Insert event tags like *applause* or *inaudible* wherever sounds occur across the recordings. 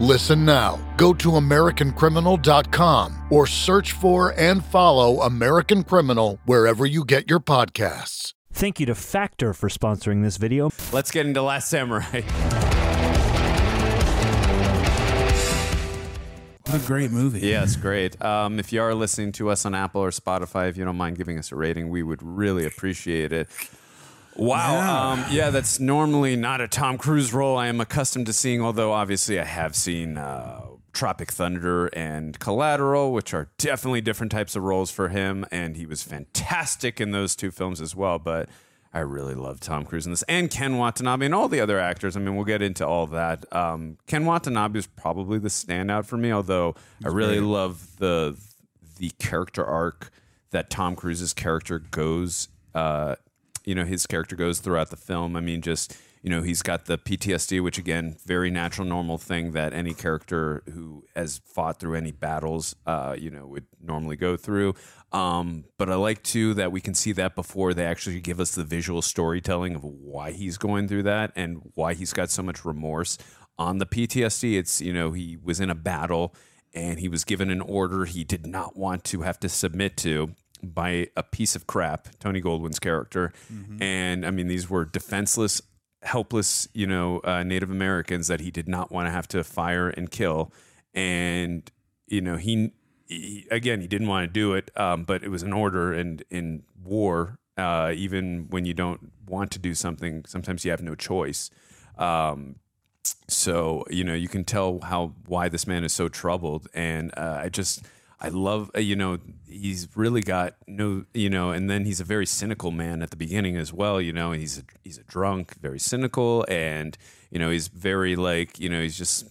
Listen now. Go to AmericanCriminal.com or search for and follow American Criminal wherever you get your podcasts. Thank you to Factor for sponsoring this video. Let's get into Last Samurai. What a great movie. Yes, great. Um, if you are listening to us on Apple or Spotify, if you don't mind giving us a rating, we would really appreciate it. Wow. Yeah. Um, yeah, that's normally not a Tom Cruise role I am accustomed to seeing, although obviously I have seen uh, Tropic Thunder and Collateral, which are definitely different types of roles for him. And he was fantastic in those two films as well. But I really love Tom Cruise in this and Ken Watanabe and all the other actors. I mean, we'll get into all that. Um, Ken Watanabe is probably the standout for me, although I really love the the character arc that Tom Cruise's character goes. Uh, you know, his character goes throughout the film. I mean, just you know, he's got the PTSD, which again, very natural, normal thing that any character who has fought through any battles, uh, you know, would normally go through. Um, but I like too that we can see that before they actually give us the visual storytelling of why he's going through that and why he's got so much remorse on the PTSD. It's you know he was in a battle and he was given an order he did not want to have to submit to by a piece of crap, Tony Goldwyn's character. And I mean, these were defenseless, helpless, you know, uh, Native Americans that he did not want to have to fire and kill. And, you know, he, he again, he didn't want to do it, um, but it was an order. And in war, uh, even when you don't want to do something, sometimes you have no choice. Um, so you know you can tell how why this man is so troubled and uh, i just i love uh, you know he's really got no you know and then he's a very cynical man at the beginning as well you know he's a, he's a drunk very cynical and you know he's very like you know he's just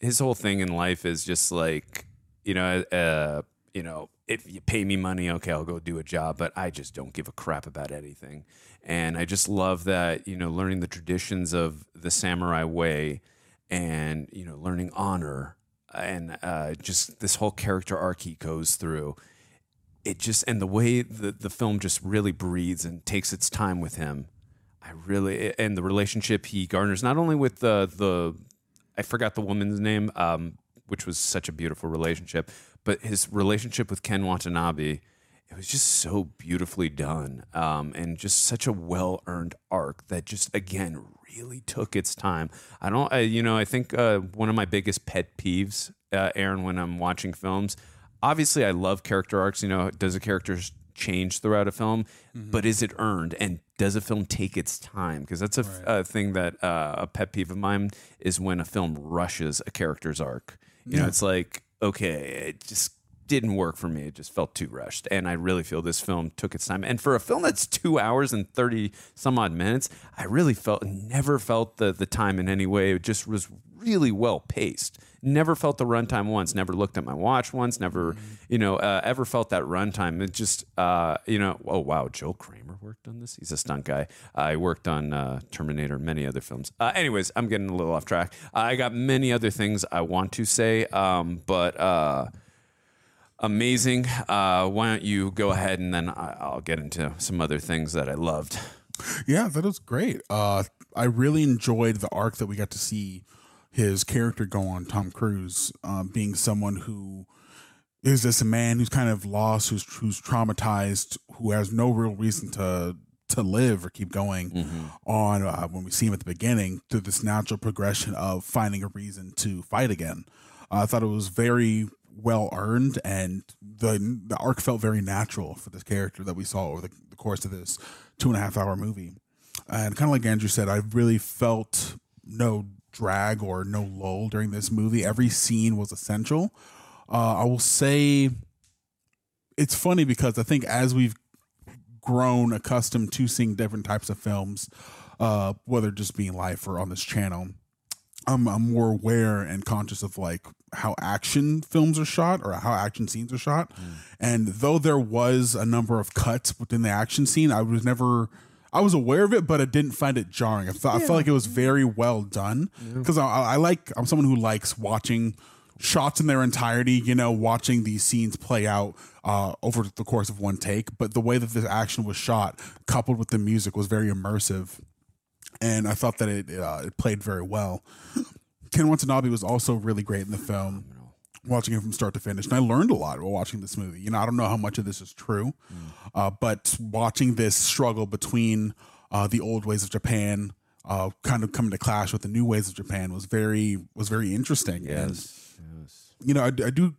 his whole thing in life is just like you know uh you know if you pay me money okay i'll go do a job but i just don't give a crap about anything. And i just love that you know learning the traditions of the samurai way and you know learning honor and uh, just this whole character arc he goes through it just and the way the, the film just really breathes and takes its time with him i really and the relationship he garners not only with the the i forgot the woman's name um, which was such a beautiful relationship but his relationship with ken watanabe it was just so beautifully done um, and just such a well earned arc that just again really took its time. I don't, I, you know, I think uh, one of my biggest pet peeves, uh, Aaron, when I'm watching films, obviously I love character arcs. You know, does a character change throughout a film, but is it earned and does a film take its time? Because that's a thing that uh, a pet peeve of mine is when a film rushes a character's arc. You know, it's like okay, it just didn't work for me. It just felt too rushed. And I really feel this film took its time. And for a film that's two hours and 30 some odd minutes, I really felt, never felt the, the time in any way. It just was really well paced. Never felt the runtime once, never looked at my watch once, never, you know, uh, ever felt that runtime. It just, uh, you know, oh, wow, Joel Kramer worked on this. He's a stunt guy. I worked on uh, Terminator, many other films. Uh, anyways, I'm getting a little off track. I got many other things I want to say, um, but, uh, amazing. Uh, why don't you go ahead and then I- I'll get into some other things that I loved. Yeah, that was great. Uh, I really enjoyed the arc that we got to see his character go on. Tom Cruise, um, being someone who is this a man who's kind of lost, who's who's traumatized, who has no real reason to to live or keep going. On uh, when we see him at the beginning, through this natural progression of finding a reason to fight again. I thought it was very well earned, and the the arc felt very natural for this character that we saw over the, the course of this two and a half hour movie. And kind of like Andrew said, I really felt no drag or no lull during this movie. Every scene was essential. Uh, I will say it's funny because I think as we've grown accustomed to seeing different types of films, uh, whether just being live or on this channel, I'm, I'm more aware and conscious of like how action films are shot or how action scenes are shot. And though there was a number of cuts within the action scene, I was never. I was aware of it, but I didn't find it jarring. I, felt I felt like it was very well done because I, I like. I'm someone who likes watching shots in their entirety. You know, watching these scenes play out uh, over the course of one take. But the way that this action was shot, coupled with the music, was very immersive and I thought that it uh, it played very well. Ken Watanabe was also really great in the film. Watching it from start to finish, and I learned a lot while watching this movie. You know, I don't know how much of this is true, uh, but watching this struggle between uh, the old ways of Japan, uh, kind of coming to clash with the new ways of Japan, was very was very interesting. Yes, And, you know, I, I do.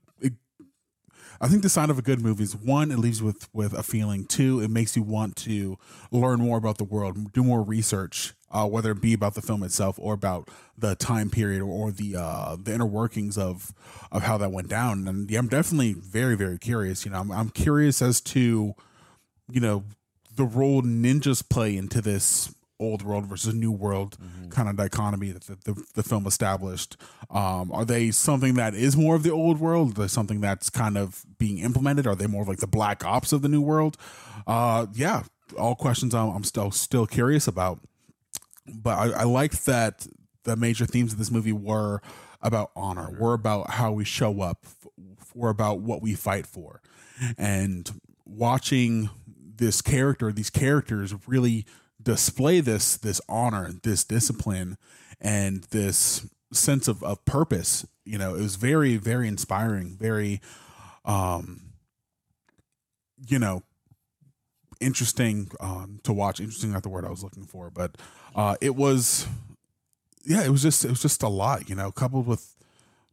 I think the sign of a good movie is one, it leaves with with a feeling. Two, it makes you want to learn more about the world, do more research, uh, whether it be about the film itself or about the time period or, or the uh, the inner workings of of how that went down. And yeah, I'm definitely very very curious. You know, I'm, I'm curious as to you know the role ninjas play into this old world versus new world kind of dichotomy that the, the, the film established. Um, are they something that is more of the old world? They something that's kind of being implemented? Are they more of like the black ops of the new world? Uh, yeah all questions I'm, I'm still still curious about. But I, I liked that the major themes of this movie were about honor, were about how we show up, were about what we fight for, and watching this character, these characters really display this this honor, this discipline, and this sense of, of purpose. You know, it was very very inspiring, very, um, you know, interesting um, to watch. Interesting, not the word I was looking for, but uh, it was, yeah, it was just it was just a lot, you know, coupled with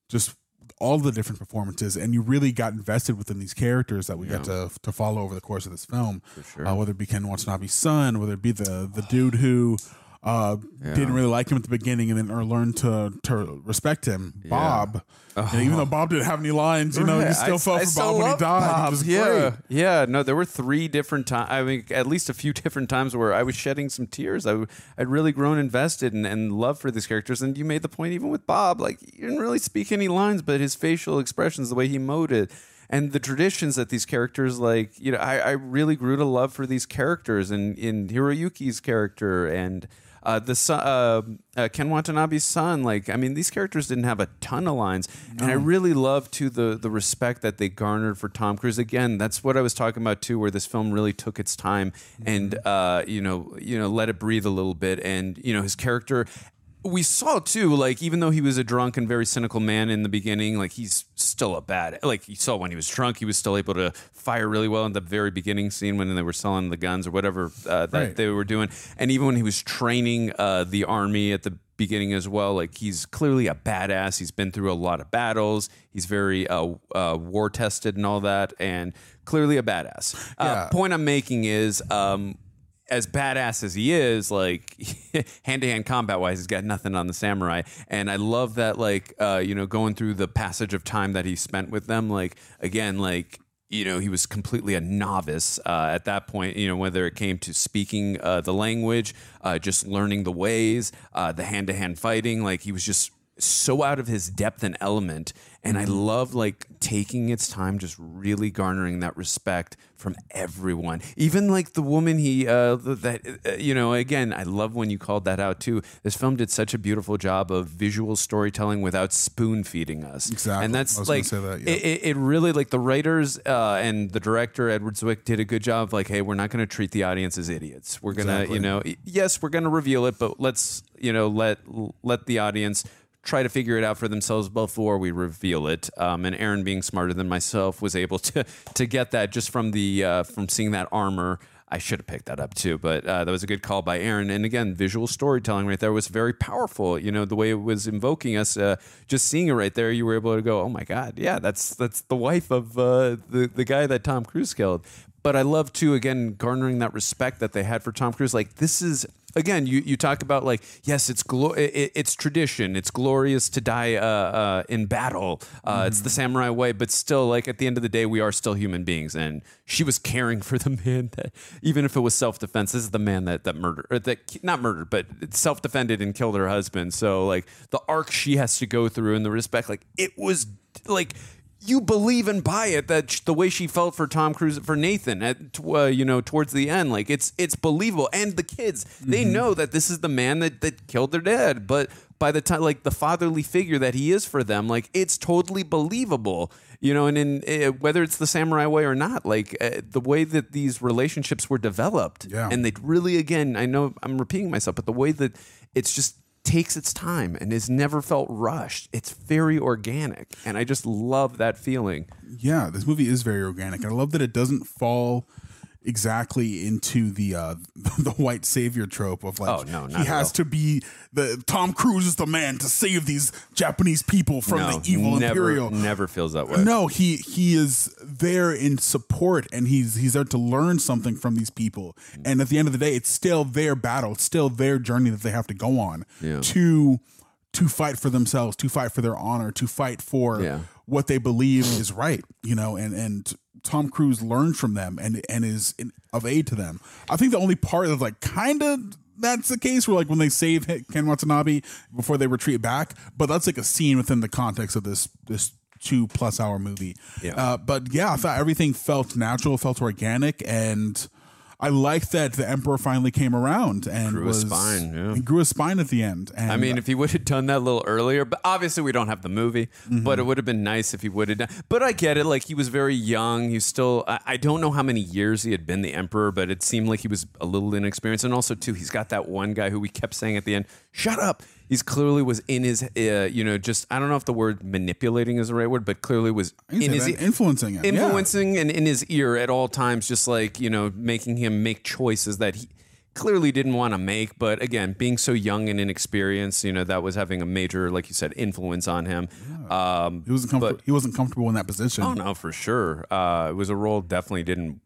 just all the different performances, and you really got invested within these characters that we got to to follow over the course of this film. Uh, whether it be Ken Watanabe's son, whether it be the the dude who. Uh, didn't really like him at the beginning, and then or learned to to respect him. Bob, and even though Bob didn't have any lines, you know, you still I- felt I for Bob when he died. Bob. It was yeah, great. yeah. No, there were three different times. I mean, at least a few *laughs* different times where I was shedding some tears. I I'd really grown invested and, and love for these characters. And you made the point even with Bob, like you didn't really speak any lines, but his facial expressions, the way he mowed it. And the traditions that these characters like, you know, I, I really grew to love for these characters and in Hiroyuki's character and uh, the son, uh, uh, Ken Watanabe's son, like I mean, these characters didn't have a ton of lines, and I really love to the the respect that they garnered for Tom Cruise. Again, that's what I was talking about too, where this film really took its time and uh, you know you know let it breathe a little bit, and you know his character. We saw too, like even though he was a drunk and very cynical man in the beginning, like he's still a bad. Like you saw when he was drunk, he was still able to fire really well in the very beginning scene when they were selling the guns or whatever uh, that Right. they were doing. And even when he was training uh, the army at the beginning as well, like he's clearly a badass. He's been through a lot of battles. He's very uh, uh, war tested and all that, and clearly a badass. Uh, point I'm making is. Um, as badass as he is, like *laughs* hand to hand combat wise, he's got nothing on the samurai. And I love that, like, uh, you know, going through the passage of time that he spent with them, like, again, like, you know, he was completely a novice uh, at that point, you know, whether it came to speaking uh, the language, uh, just learning the ways, uh, the hand to hand fighting. Like, he was just so out of his depth and element. And I love like taking its time, just really garnering that respect from everyone. Even like the woman he, uh, that, uh, you know, again, I love when you called that out too. This film did such a beautiful job of visual storytelling without spoon feeding us. Exactly. And that's like, say that, yeah. it, it, really, like the writers uh, and the director, Edward Zwick, did a good job of like, hey, we're not going to treat the audience as idiots. We're going to, Exactly. you know, yes, we're going to reveal it, but let's, you know, let, let the audience try to figure it out for themselves before we reveal it. Um, and Aaron, being smarter than myself, was able to *laughs* to get that just from the uh, from seeing that armor. I should have picked that up too, but uh, that was a good call by Aaron. And again, visual storytelling right there was very powerful. You know, the way it was invoking us, uh, just seeing it right there, you were able to go, "Oh my God, yeah, that's that's the wife of uh, the the guy that Tom Cruise killed." but I love too again garnering that respect that they had for Tom Cruise. Like this is again, you, you talk about like yes, it's glo- it, it's tradition. It's glorious to die uh, uh, in battle. Uh, It's the samurai way, but still, like at the end of the day, we are still human beings. And she was caring for *laughs* the man that, even if it was self defense, this is the man that that murdered, that not murdered, but self defended and killed her husband. So like the arc she has to go through and the respect, like it was like you believe and buy it that the way she felt for Tom Cruise for Nathan at uh, you know towards the end like it's it's believable and the kids they know that this is the man that that killed their dad but by the time like the fatherly figure that he is for them like it's totally believable you know and in uh, whether it's the samurai way or not like uh, the way that these relationships were developed Yeah. and they really again I know I'm repeating myself but the way that it's just takes its time and is never felt rushed. It's very organic, and I just love that feeling. Yeah, this movie is very organic. And I love that it doesn't fall exactly into the uh *laughs* the white savior trope of like Oh, no, he has to be the Tom Cruise is the man to save these Japanese people from no, the evil never, imperial. never feels that way. No, he he is there in support and he's he's there to learn something from these people. And at the end of the day, it's still their battle, it's still their journey that they have to go on Yeah. to to fight for themselves, to fight for their honor, to fight for Yeah. what they believe is right, you know, and and Tom Cruise learns from them and and is in, of aid to them. I think the only part of like kind of that's the case where like when they save Ken Watanabe before they retreat back, but that's like a scene within the context of this this two plus hour movie. Yeah. Uh, but yeah, I thought everything felt natural, felt organic, and I like that the Emperor finally came around and Grew a spine, yeah. grew a spine at the end. And I mean, if he would have done that a little earlier, but obviously we don't have the movie, Mm-hmm. but it would have been nice if he would have done. But I get it. Like he was very young. He's still, I, I don't know how many years he had been the emperor, but it seemed like he was a little inexperienced. And also, too, he's got that one guy who we kept saying at the end, shut up. He's clearly was in his, uh, you know, just, I don't know if the word manipulating is the right word, but clearly was You in his, that, influencing him, yeah. influencing and in his ear at all times, just like you know, making him make choices that he clearly didn't want to make. But again, being so young and inexperienced, you know, that was having a major, like you said, influence on him. Um, He wasn't comfortable. He wasn't comfortable in that position. oh no, for sure. Uh, it was a role definitely didn't.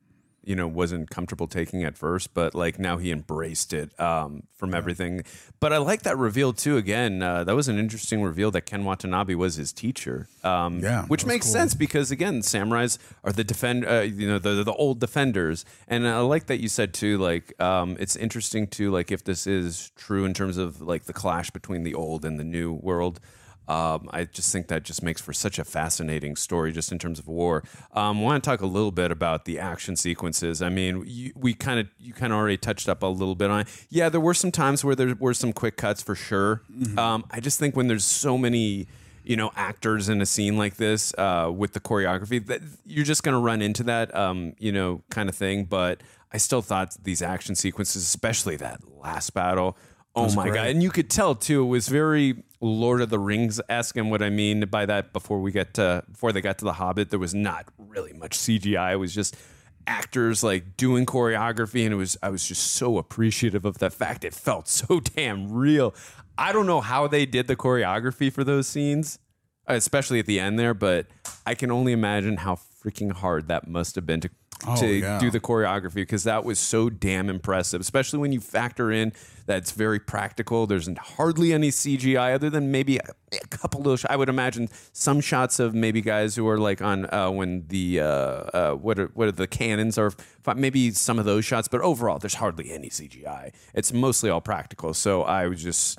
You know, wasn't comfortable taking at first, but like now he embraced it um, from everything. But I like that reveal too. Again, uh, that was an interesting reveal that Ken Watanabe was his teacher. Um, Yeah, which makes cool. sense because again, samurais are the defend, uh, you know, the the old defenders, and I like that you said too. Like, um, it's interesting too, like if this is true in terms of like the clash between the old and the new world. Um, I just think that just makes for such a fascinating story, just in terms of war. Um, want to talk a little bit about the action sequences. I mean, you, we kind of you kind of already touched up a little bit on. it. Yeah, there were some times where there were some quick cuts for sure. Um, I just think when there's so many you know actors in a scene like this uh, with the choreography that you're just going to run into that um, you know kind of thing but i still thought these action sequences especially that last battle oh my god and you could tell too it was very lord of the rings esque and what i mean by that before we get to before they got to the hobbit there was not really much cgi it was just actors like doing choreography and it was I was just so appreciative of the fact it felt so *laughs* damn real. I don't know how they did the choreography for those scenes, especially at the end there, but I can only imagine how freaking hard that must have been to Oh, to yeah. do the choreography because that was so damn impressive, especially when you factor in that it's very practical. There's hardly any CGI other than maybe a, a couple of, I would imagine, some shots of maybe guys who are like on uh, when the, uh, uh, what, are, what are the cannons are, maybe some of those shots, but overall, there's hardly any CGI. It's mostly all practical. So I was just,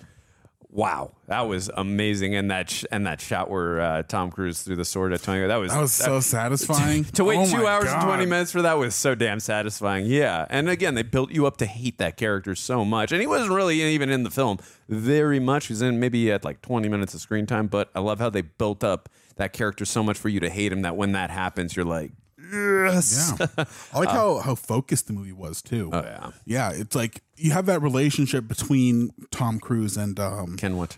wow, that was amazing. And that, sh- and that shot where uh, Tom Cruise threw the sword at Tony, that was, That was so *laughs* satisfying. to wait Oh two hours and 20 minutes for that was so damn satisfying. Yeah. And again, they built you up to hate that character so much. And he wasn't really even in the film very much. He's in maybe at like 20 minutes of screen time, but I love how they built up that character so much for you to hate him that when that happens, you're like, yes. Yeah. I like *laughs* how how focused the movie was too. Oh, yeah. Yeah, it's like you have that relationship between Tom Cruise and um Ken what?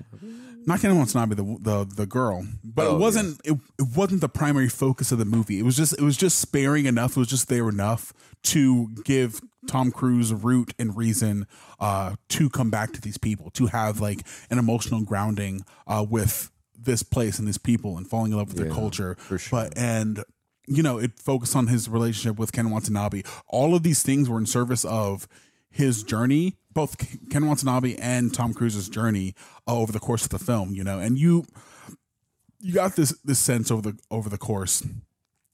not Ken Watanabe, the the the girl, but Oh, it wasn't it, it wasn't the primary focus of the movie. It was just it was just sparing enough. It was just there enough to give Tom Cruise a root and reason uh, to come back to these people, to have like an emotional grounding uh, with this place and these people, and falling in love with their culture. for sure. But and you know, it focused on his relationship with Ken Watanabe. All of these things were in service of his journey, both Ken Watanabe and Tom Cruise's journey uh, over the course of the film. You know, and you you got this this sense over the over the course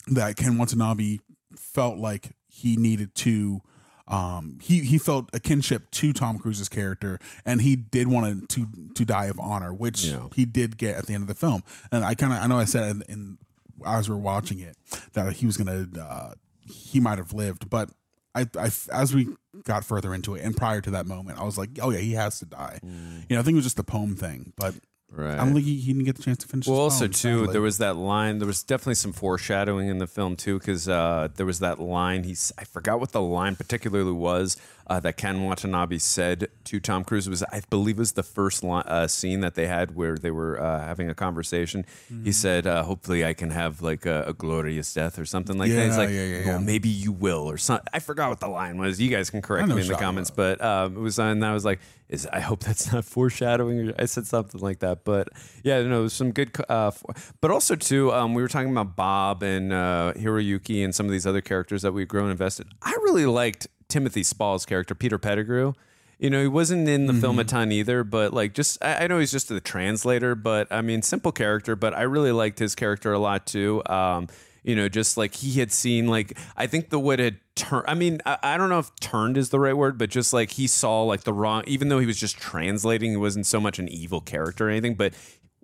that Ken Watanabe felt like he needed to um he he felt a kinship to Tom Cruise's character and he did want to to die of honor which Yeah. he did get at the end of the film and I kind of I know I said in, in as we are watching it that he was gonna uh he might have lived but I, I as we got further into it and prior to that moment I was like oh yeah he has to die you know I think it was just a poem thing but Right. I don't think he, he didn't get the chance to finish Well, also poem, too, sadly. there was that line. There was definitely some foreshadowing in the film too, because uh, there was that line. He's I forgot what the line particularly was uh, that Ken Watanabe said to Tom Cruise. Was I believe it was the first uh, scene that they had where they were uh, having a conversation. Mm-hmm. He said, uh, "Hopefully, I can have like a, a glorious death or something like that." He's like, yeah, yeah, "Well, maybe you will," or something. I forgot what the line was. You guys can correct me in the comments, talking but um, it was and I was like, "Is I hope that's not foreshadowing." Or I said something like that, but yeah, no, it was some good. Uh, f- but also too, um, we were talking about Bob and uh, Hiroyuki and some of these other characters that we've grown invested. I really liked Timothy Spall's character, Peter Pettigrew. You know, he wasn't in the film a ton either, but like just I, I know he's just the translator, but I mean, simple character, but I really liked his character a lot too. Um, you know, just like he had seen, like I think the wood had turned. I mean, I, I don't know if "turned" is the right word, but just like he saw like the wrong. Even though he was just translating, he wasn't so much an evil character or anything, but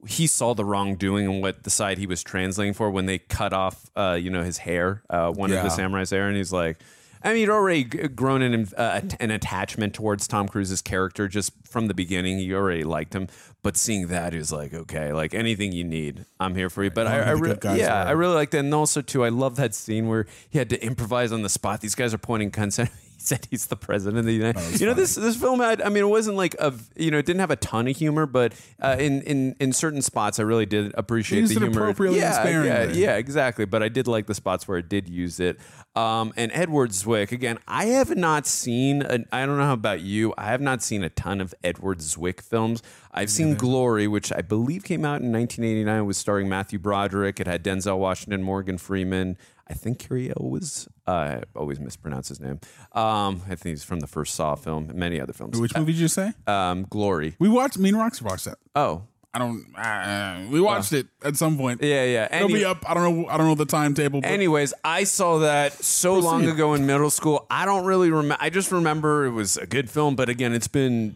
he saw the wrongdoing and what the side he was translating for when they cut off, uh, you know, his hair, uh, one of the samurai's hair, and he's like. I mean, you'd already grown an, uh, an attachment towards Tom Cruise's character just from the beginning. You already liked him, but seeing that, he was like, okay, like anything you need, I'm here for you. But I, I re- yeah, were- I really liked that. And also, too, I love that scene where he had to improvise on the spot. These guys are pointing guns at said he's the president of the United. was you know, funny. this this film had. I mean, it wasn't like a. You know, it didn't have a ton of humor, but uh, in in in certain spots, I really did appreciate the it humor. appropriately yeah, yeah, yeah, exactly. But I did like the spots where it did use it. Um, and Edward Zwick again. I have not seen. I don't know how about you. I have not seen a ton of Edward Zwick films. I've seen Glory, which I believe came out in 1989, was starring Matthew Broderick. It had Denzel Washington, Morgan Freeman. I think Curiel was. Uh, I always mispronounce his name. Um, I think he's from the first Saw film and many other films. which movie did you say Um, Glory. we watched me and Roxy watched that Oh, I don't. Uh, we watched it at some point. yeah, yeah. It'll be up. I don't know. I don't know the timetable. But Anyways, I saw that so long ago in middle school. I don't really remember. I just remember it was a good film, but again, it's been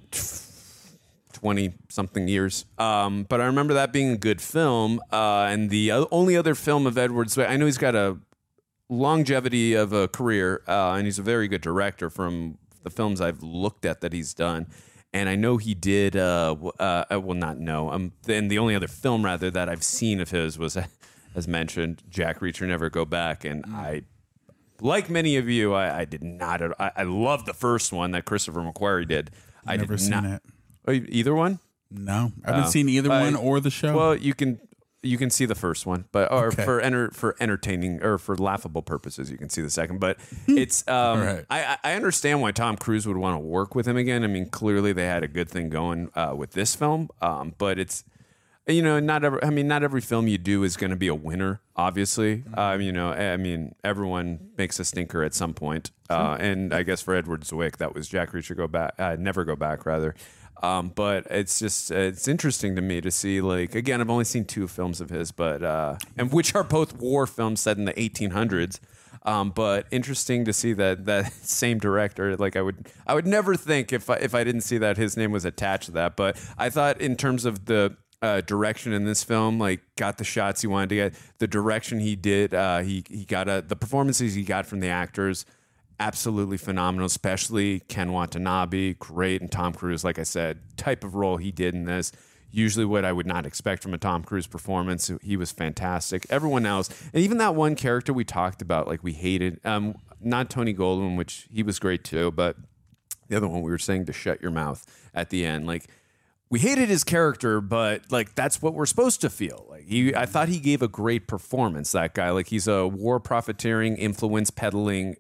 twenty something years. Um, but I remember that being a good film. Uh, and the o- only other film of Edward's, I know he's got a longevity of a career, uh, and he's a very good director from the films I've looked at that he's done. And I know he did. Uh, uh, I will not know. Um, then the only other film rather that I've seen of his was, *laughs* as mentioned, Jack Reacher Never Go Back, and I. Like many of you, I, I did not. I, I loved the first one that Christopher McQuarrie did. I've never did seen not. it. Oh, either one? No, I haven't seen either Uh, one or the show. Well, you can you can see the first one, but or Okay. for enter for entertaining or for laughable purposes, you can see the second. But it's um, right. I I understand why Tom Cruise would want to work with him again. I mean, clearly they had a good thing going uh, with this film, um, but it's you know not every I mean not every film you do is going to be a winner. Obviously, um, you know I mean everyone makes a stinker at some point, uh, and I guess for Edward Zwick that was Jack Reacher go back, uh, never go back rather. Um, but it's just uh, it's interesting to me to see like again I've only seen two films of his, but uh, and which are both war films set in the 1800s. Um, but interesting to see that that *laughs* same director. Like I would I would never think if I, if I didn't see that his name was attached to that. But I thought in terms of the uh, direction in this film, like got the shots he wanted to get, the direction he did, uh, he he got a, the performances he got from the actors absolutely phenomenal, especially Ken Watanabe, great, and Tom Cruise. Like I said, type of role he did in this. Usually, what I would not expect from a Tom Cruise performance. He was fantastic. Everyone else, and even that one character we talked about, like we hated, um, not Tony Goldwyn, which he was great too, but the other one we were saying to shut your mouth at the end, like we hated his character, but like that's what we're supposed to feel. Like he, I thought he gave a great performance. That guy, like he's a war profiteering, influence peddling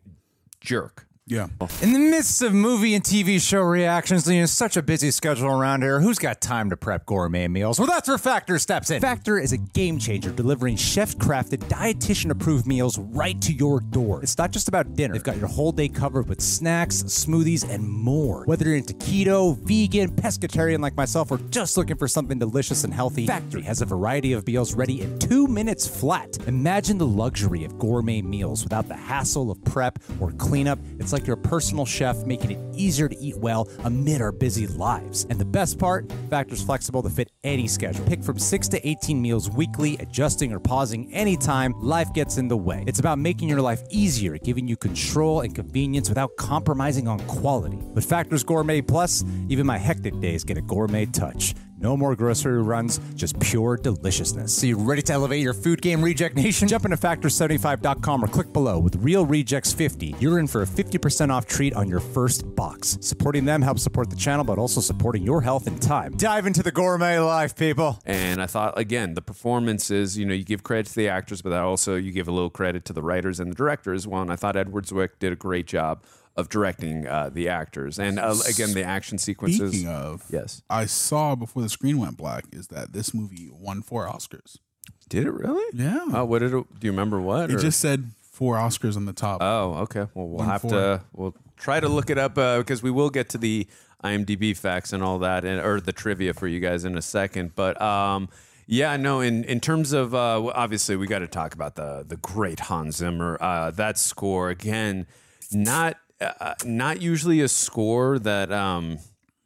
jerk. Yeah. In the midst of movie and TV show reactions, you know, such a busy schedule around here, who's got time to prep gourmet meals? Well, that's where Factor steps in. Factor is a game changer, delivering chef-crafted, dietitian-approved meals right to your door. It's not just about dinner. They've got your whole day covered with snacks, smoothies, and more. Whether you're into keto, vegan, pescatarian like myself, or just looking for something delicious and healthy, Factor has a variety of meals ready in two minutes flat. Imagine the luxury of gourmet meals without the hassle of prep or cleanup. It's like your personal chef, making it easier to eat well amid our busy lives. And the best part, Factor's flexible to fit any schedule. Pick from 6 to 18 meals weekly, adjusting or pausing anytime life gets in the way. It's about making your life easier, giving you control and convenience without compromising on quality. With Factor's Gourmet Plus, even my hectic days get a gourmet touch. No more grocery runs, just pure deliciousness. So you ready to elevate your food game, Reject Nation? Jump into Factor75.com or click below. With Reel Rejects 50, you're in for a 50% off treat on your first box. Supporting them helps support the channel, but also supporting your health and time. Dive into the gourmet life, people. And I thought again, the performances, you know, you give credit to the actors, but also you give a little credit to the writers and the director as well. And I thought Edward Zwick did a great job of directing uh, the actors. And uh, again, the action sequences. Speaking of, yes, I saw before the screen went black is that this movie won four Oscars. did it really? Yeah. Oh, what did it? Do you remember what? It or- just said four Oscars on the top. Oh, okay. Well, we'll One have four. to. We'll try to look it up uh, because we will get to the IMDb facts and all that, and or the trivia for you guys in a second. But um, yeah, no. In in terms of uh, obviously, we got to talk about the the great Hans Zimmer. Uh, that score again, not uh, not usually a score that. Um,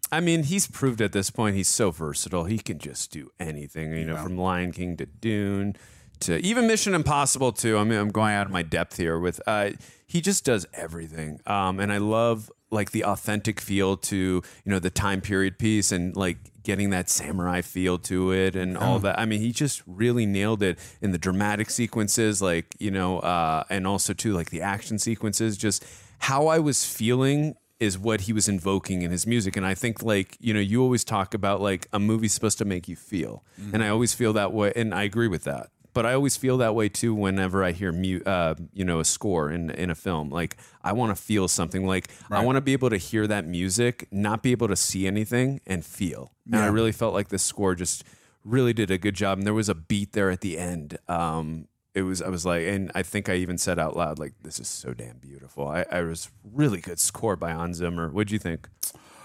I mean, he's proved at this point he's so versatile. He can just do anything, you know, from Lion King to Dune to even Mission Impossible too. I mean, I'm going out of my depth here with uh he just does everything. Um and I love like the authentic feel to, you know, the time period piece and like getting that samurai feel to it and all that. I mean, he just really nailed it in the dramatic sequences like, you know, uh and also too like the action sequences just how I was feeling is what he was invoking in his music. And i think like you know you always talk about like a movie's supposed to make you feel. And i always feel that way and i agree with that. But i always feel that way too whenever i hear mu- uh, you know a score in, in a film. Like i want to feel something. Like i want to be able to hear that music not be able to see anything and feel. And i really felt like this score just really did a good job. And there was a beat there at the end um, it was I was like, and I think I even said out loud, like, this is so damn beautiful. I, I was really good score by Hans Zimmer. What'd you think?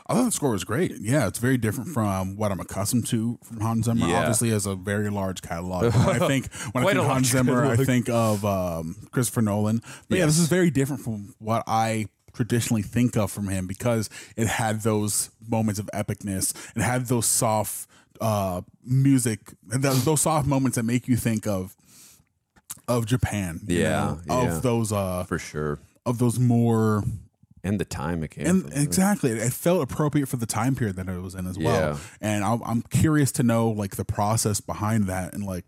I thought the score was great. Yeah, it's very different from what I'm accustomed to from Hans Zimmer. Yeah. Obviously, has a very large catalog. When I think *laughs* when I think Hans Zimmer, I think of um, Christopher Nolan. But yeah, this is very different from what I traditionally think of from him because it had those moments of epicness. It had those soft uh, music, those soft moments that make you think of of Japan. you Yeah, know, yeah. of those uh, For sure. of those more And the time it came and from. exactly it felt appropriate for the time period that it was in as well Yeah. and I'm, I'm curious to know like the process behind that and like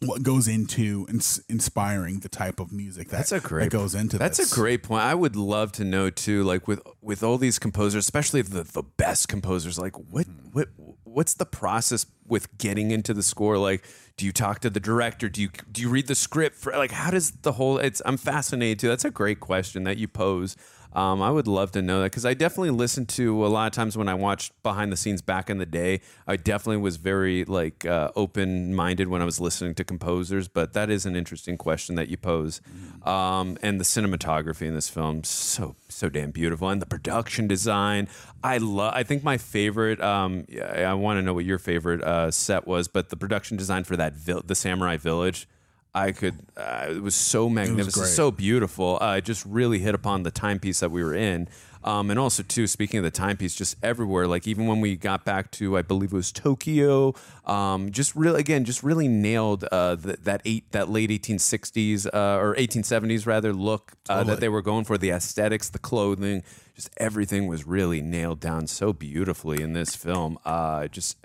what goes into ins- inspiring the type of music that, That's a great that goes into That's this. a great point. I would love to know too, like with with all these composers, especially the the best composers, like what what what's the process with getting into the score? Like, do you talk to the director? Do you do you read the script? For, like, how does the whole? It's I'm fascinated too. That's a great question that you pose. Um, I would love to know that because I definitely listened to a lot of times when I watched behind the scenes back in the day. I definitely was very like uh, open minded when I was listening to composers. But that is an interesting question that you pose. Um, and the cinematography in this film so so damn beautiful, and the production design. I love. I think my favorite. Um, I, I want to know what your favorite uh, set was, but the production design for that vil- the Samurai Village. I could. Uh, it was so magnificent, great. so beautiful. Uh, it just really hit upon the timepiece that we were in, um, and also too. Speaking of the timepiece, just everywhere. Like even when we got back to, I believe it was Tokyo. Um, just really, again, just really nailed uh, th- that eight, that late 1860s uh, or 1870s rather look uh, that they were going for. The aesthetics, the clothing, just everything was really nailed down so beautifully in this film. Uh, just.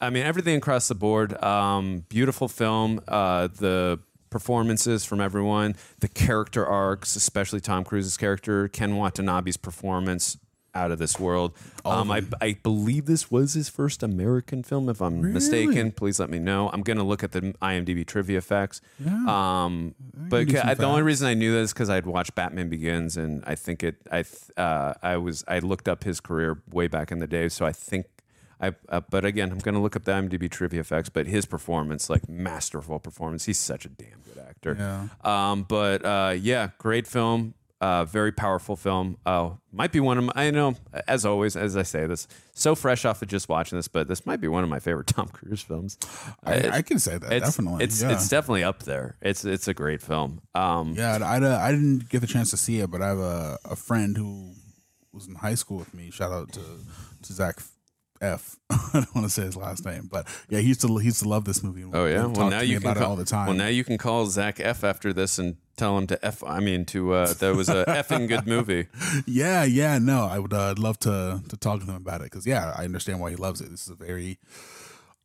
I mean, everything across the board. Um, beautiful film. Uh, the performances from everyone, the character arcs, especially Tom Cruise's character, Ken Watanabe's performance, out of this world. Um, I, I believe this was his first American film. If I'm mistaken, please let me know. I'm gonna look at the IMDb trivia facts. Um, but ca- the only reason I knew this because I'd watched Batman Begins, and I think it. I th- uh, I was I looked up his career way back in the day, so I think. I, uh, but again, I'm going to look up the IMDb trivia facts. But his performance, like masterful performance, he's such a damn good actor. Yeah. Um, but uh, yeah, great film. Uh, very powerful film. Uh, might be one of my, I know, as always, as I say this, so fresh off of just watching this, but this might be one of my favorite *laughs* Tom Cruise films. I, I can say that it's, definitely. It's yeah. it's definitely up there. It's it's a great film. Um, Yeah, I, I, I didn't get the chance to see it, but I have a, a friend who was in high school with me. Shout out to, to Zach F. *laughs* I don't want to say his last name, but yeah, he used to he used to love this movie. Oh yeah. Well now you can about call, it all the time. Well now you can call Zach F after this and tell him to F. I mean to uh, that was a *laughs* effing good movie. yeah, yeah, no, I would uh, love to to talk to him about it because yeah, I understand why he loves it. This is a very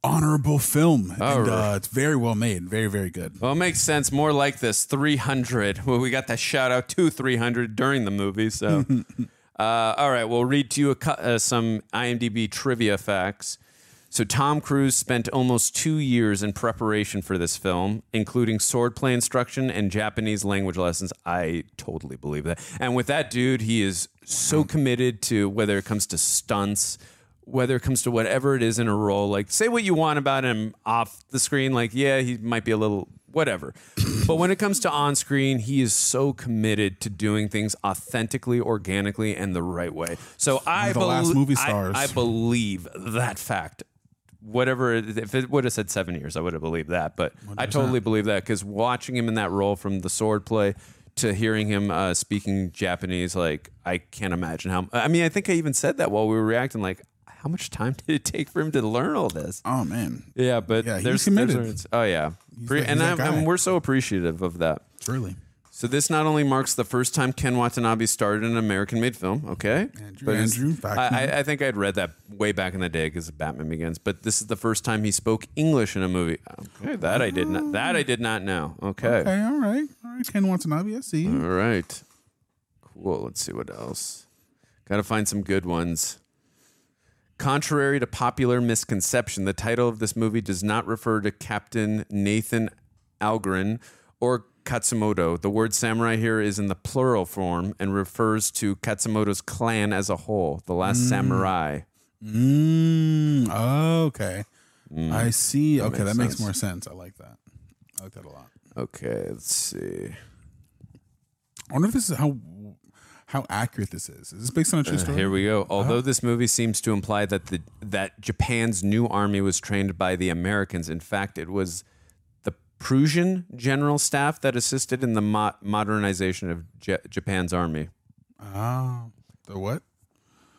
honorable film, and right. uh, it's very well made, very very good. Well, it makes sense. More like this 300. Well, we got that shout out to 300 during the movie. So, *laughs* uh, all right, we'll read to you a, uh, some IMDb trivia facts. So, Tom Cruise spent almost two years in preparation for this film, including swordplay instruction and Japanese language lessons. I totally believe that. And with that dude, he is so committed to whether it comes to stunts, whether it comes to whatever it is in a role, like say what you want about him off the screen, like yeah, he might be a little whatever. but when it comes to on screen, he is so committed to doing things authentically, organically, and the right way. So I, the last movie I- stars. I, believe that fact. Whatever, if it would have said seven years, I would have believed that. But I totally believe that because watching him in that role from the sword play to hearing him uh, speaking Japanese, like I can't imagine how. I mean, I think I even said that while we were reacting. Like, how much time *laughs* did it take for him to learn all this? Oh man, Yeah, but Yeah, there's, committed. there's- oh yeah, Pre- that- and I'm. I'm- we're so appreciative of that. truly. So this not only marks the first time Ken Watanabe starred in an American-made film, okay? Andrew, it's- Andrew, I. I, I think I'd read that way back in the day because Batman Begins. But this is the first time he spoke English in a movie. Okay, that I did not. Ah. That I did not know. Okay, Okay, all right, all right. Ken Watanabe, I see. all right, cool. Let's see what else. Got to find some good ones. Contrary to popular misconception, the title of this movie does not refer to Captain Nathan Algren or Katsumoto. The word samurai here is in the plural form and refers to Katsumoto's clan as a whole, the last samurai. Mm, okay. I see. Okay, makes that makes sense. more sense. I like that. I like that a lot. Okay, let's see. I wonder if this is how how accurate this is. Is this based on a true uh, story? Uh, Here we go. Uh-huh. Although this movie seems to imply that the that Japan's new army was trained by the Americans, in fact, it was the Prussian general staff that assisted in the mo- modernization of J- Japan's army. Oh, the what?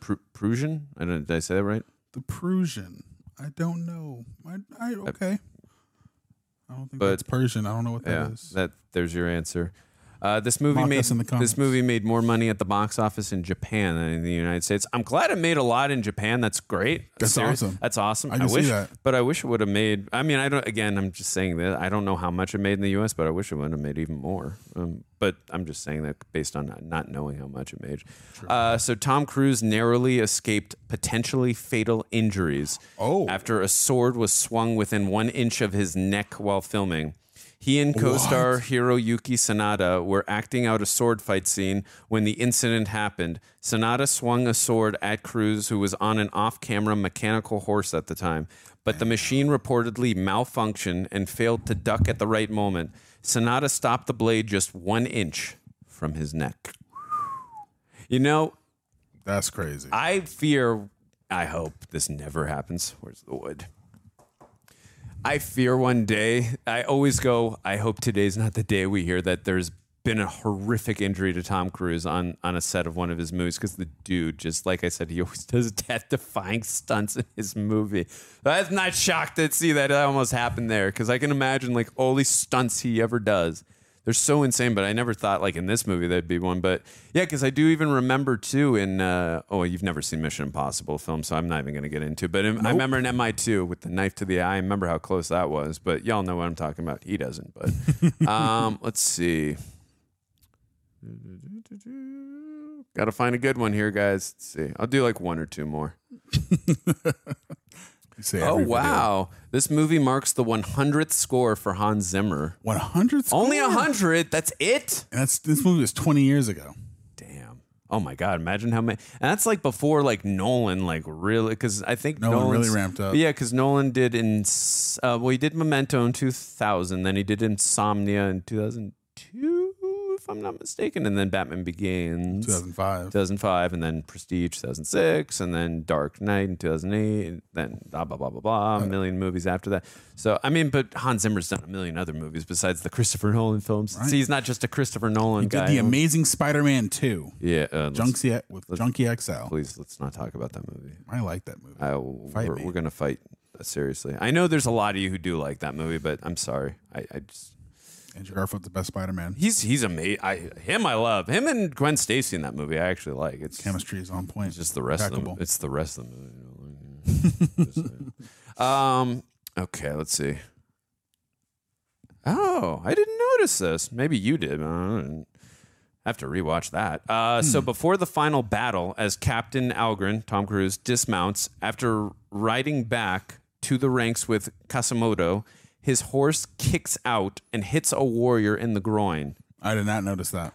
Pru- Prussian? I don't. Did I say that right? The Prussian. I don't know. I, I uh, okay. I don't think But- that's Persian. I don't know what that yeah. is. That there's your answer. Uh, this movie Mock made us in the this movie made more money at the box office in Japan than in the United States. I'm glad it made a lot in Japan. That's great. That's awesome. That's awesome. I can see wish, that. but I wish it would have made. I mean, I don't. Again, I'm just saying that I don't know how much it made in the U.S., but I wish it would have made even more. Um, but I'm just saying that based on not, not knowing how much it made. Uh, so Tom Cruise narrowly escaped potentially fatal injuries Oh. after a sword was swung within one inch of his neck while filming. He and co-star Hiroyuki Sanada were acting out a sword fight scene when the incident happened. Sanada swung a sword at Cruise, who was on an off-camera mechanical horse at the time, but the machine reportedly malfunctioned and failed to duck at the right moment. Sanada stopped the blade just one inch from his neck. You know, That's crazy. I fear, I hope this never happens. Where's the wood? I fear one day, I always go, I hope today's not the day we hear that there's been a horrific injury to Tom Cruise on, on a set of one of his movies because the dude, just like I said, he always *laughs* does death defying stunts in his movie. I'm not shocked to see that it almost happened there because I can imagine like all these stunts he ever does. They're so insane, but I never thought like in this movie there'd be one. But yeah, because I do even remember too in uh, oh you've never seen Mission Impossible film, so I'm not even going to get into. But in, I remember in MI2 with the knife to the eye. I remember how close that was. But y'all know what I'm talking about. He doesn't. But *laughs* um, let's see. Got to find a good one here, guys. Let's see. I'll do like one or two more. *laughs* Say Oh video. wow! This movie marks the 100th score for Hans Zimmer. 100 Only 100. That's it. And that's this movie was 20 years ago. Damn. Oh my God! Imagine how many. And that's like before like Nolan, like really, because I think Nolan really ramped up. Yeah, because Nolan did in uh, well, he did Memento in 2000, then he did Insomnia in 2002, if I'm not mistaken, and then Batman Begins 2005. 2005, and then Prestige 2006, and then Dark Knight in 2008, and then blah blah blah blah blah, a million movies after that. So I mean, but Hans Zimmer's done a million other movies besides the Christopher Nolan films. See, he's not just a Christopher Nolan He guy. did the Amazing Spider-Man 2. yeah, uh, Junkie with Junkie XL. please let's not talk about that movie. I like that movie. I, we're, we're gonna fight uh, seriously. I know there's a lot of you who do like that movie, but I'm sorry. I, I just Andrew Garfield's the best Spider-Man. he's he's amazing. I him I love him and Gwen Stacy in that movie. I actually like. It's Chemistry is on point. It's just the rest of them. It's the rest of the movie. *laughs* Just saying. um. Okay. Let's see. Oh, I didn't notice this. Maybe you did. I have to rewatch that. Uh, So before the final battle, as Captain Algren, Tom Cruise, dismounts after riding back to the ranks with Katsumoto, his horse kicks out and hits a warrior in the groin. I did not notice that.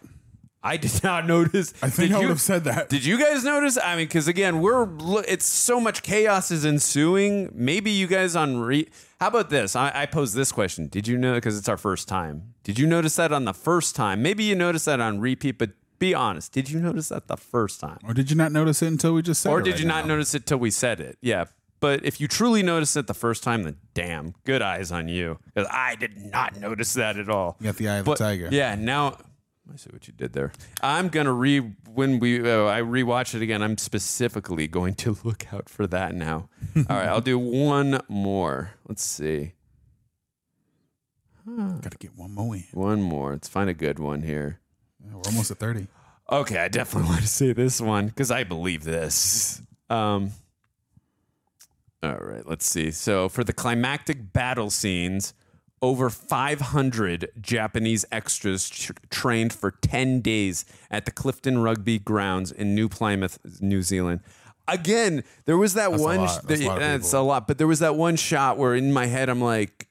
I did not *laughs* notice. I think Did I you- would have said that. did you guys notice? I mean, because again, we're it's so much chaos is ensuing. Maybe you guys on re. How about this? I, I pose this question: Did you know? Because it's our first time. Did you notice that on the first time? Maybe you noticed that on repeat, but be honest. Did you notice that the first time, or did you not notice it until we just said or it did right you not notice it till we said it? Yeah. But if you truly noticed it the first time, then damn, good eyes on you. Because I did not notice that at all. You got the eye of But- the tiger. Yeah, now I see what you did there. I'm gonna re when we uh, I rewatch it again. I'm specifically going to *laughs* look out for that now. *laughs* All right, I'll do one more. Let's see, Got to get one more in. one more. Let's find a good one here. Yeah, we're almost at 30. Okay, I definitely *laughs* want to see this one because I believe this. Um, all right, let's see. So for the climactic battle scenes, over 500 Japanese extras tr- trained for 10 days at the Clifton Rugby Grounds in New Plymouth, New Zealand. Again, there was that That's a one. lot. That's a lot that's a lot, but there was that one shot where in my head I'm like,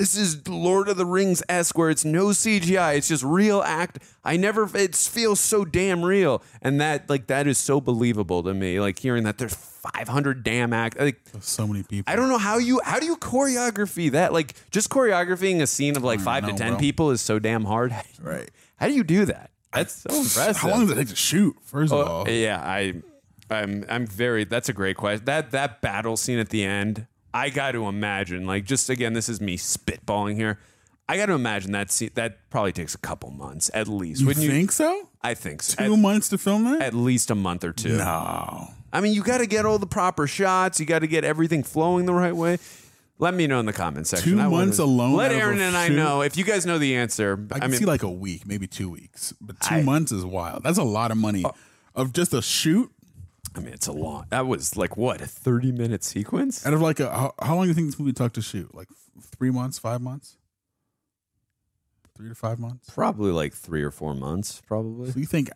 this is Lord of the Rings esque where it's no CGI. It's just real act. I never, it feels so damn real. And that, like, that is so believable to me. Like, hearing that there's 500 damn act. Like, So many people. I don't know how you, how do you choreography that? Like, just choreographing a scene of like five to 10 bro. people is so damn hard. *laughs* Right. How do you do that? That's so impressive. How long does it take to shoot? First of Oh, all, yeah, I, I'm, I'm very. That's a great question. That that battle scene at the end, I got to imagine. Like, just again, this is me spitballing here. I got to imagine that scene. That probably takes a couple months at least. you Wouldn't you? think so? I think so. Two At, months to film that? at least a month or two. no. I mean, you got to get all the proper shots. You got to get everything flowing the right way. Let me know in the comment section. Two I months alone Let Aaron and I know if you guys know the answer. I I, mean, see like a week, maybe two weeks, but two I- months is wild. That's a lot of money uh, of just a shoot. I mean, it's a long. That was like what a thirty minute sequence. Out of like a how, how long do you think this movie took to shoot? Like three months, five months, three to five months. Probably like three or four months. Probably. So you think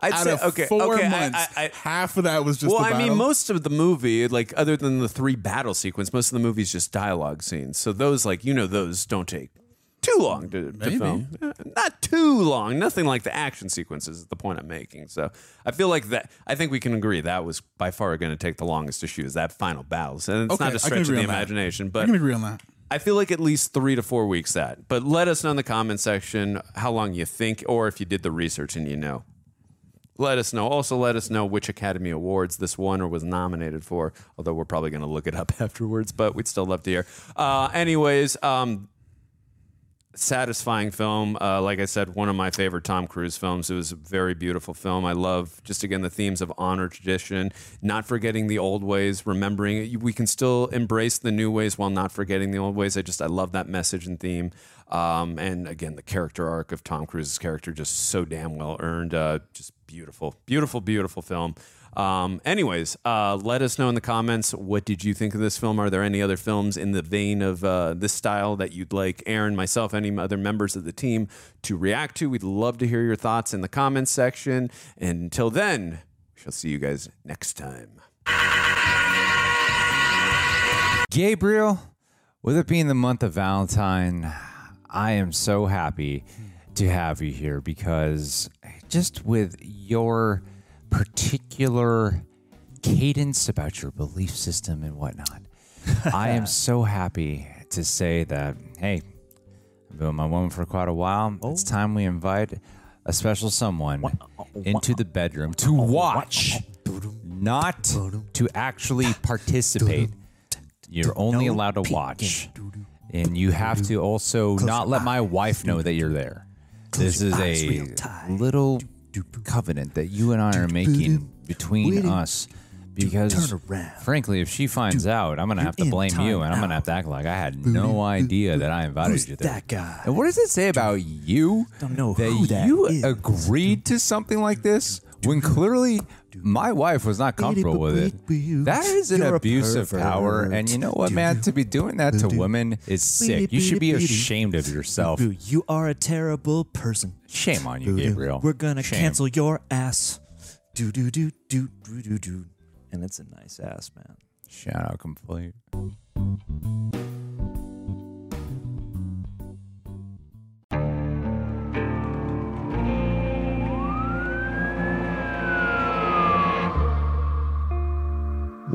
I'd out say of okay. four okay, months, I, I, half of that was just well, I mean, most of the movie, like other than the three battle sequence, most of the movie is just dialogue scenes. So those, like you know, those don't take too long to, to film. Eh, Not too long. Nothing like the action sequences is the point I'm making. So I feel like that. I think we can agree that was by far going to take the longest to shoot. Is that final battle? And it's Okay, not a stretch of the on that. imagination, I but can agree on that. I feel like at least three to four weeks that. But let us know in the comment section how long you think, or if you did the research and you know. Let us know. Also, let us know which Academy Awards this won or was nominated for. Although we're probably going to look it up *laughs* afterwards, but we'd still love to hear. Uh, anyways, um, satisfying film. Uh, like I said, one of my favorite Tom Cruise films. It was a very beautiful film. I love just again the themes of honor, tradition, not forgetting the old ways, remembering we can still embrace the new ways while not forgetting the old ways. I just I love that message and theme. Um, and again, the character arc of Tom Cruise's character just so damn well earned. Uh, just beautiful, beautiful, beautiful film. Um, anyways, uh, let us know in the comments what did you think of this film. Are there any other films in the vein of uh, this style that you'd like Aaron, myself, any other members of the team to react to? We'd love to hear your thoughts in the comments section. And until then, we shall see you guys next time. Gabriel, with it being the month of Valentine, I am so happy to have you here because just with your particular cadence about your belief system and whatnot, I am *laughs* so happy to say that, hey, I've been with my woman for quite a while. It's time we invite a special someone into the bedroom to watch, not to actually participate. You're only allowed to watch. And you have to also not let my wife know that you're there. This is a little covenant that you and I are making between us. Because, frankly, if she finds out, I'm going to have to blame you and I'm going to have to act like I had no idea that I invited you there. that guy? And what does it say about you Don't know that you is. agreed to something like this when clearly my wife was not comfortable with it? That is an You're abuse of power. And you know what, man? To be doing that to women is sick. You should be ashamed of yourself. You are a terrible person. Shame on you, Gabriel. We're gonna cancel your ass. Do do do do do do do. And it's a nice ass, man. Shout out complete.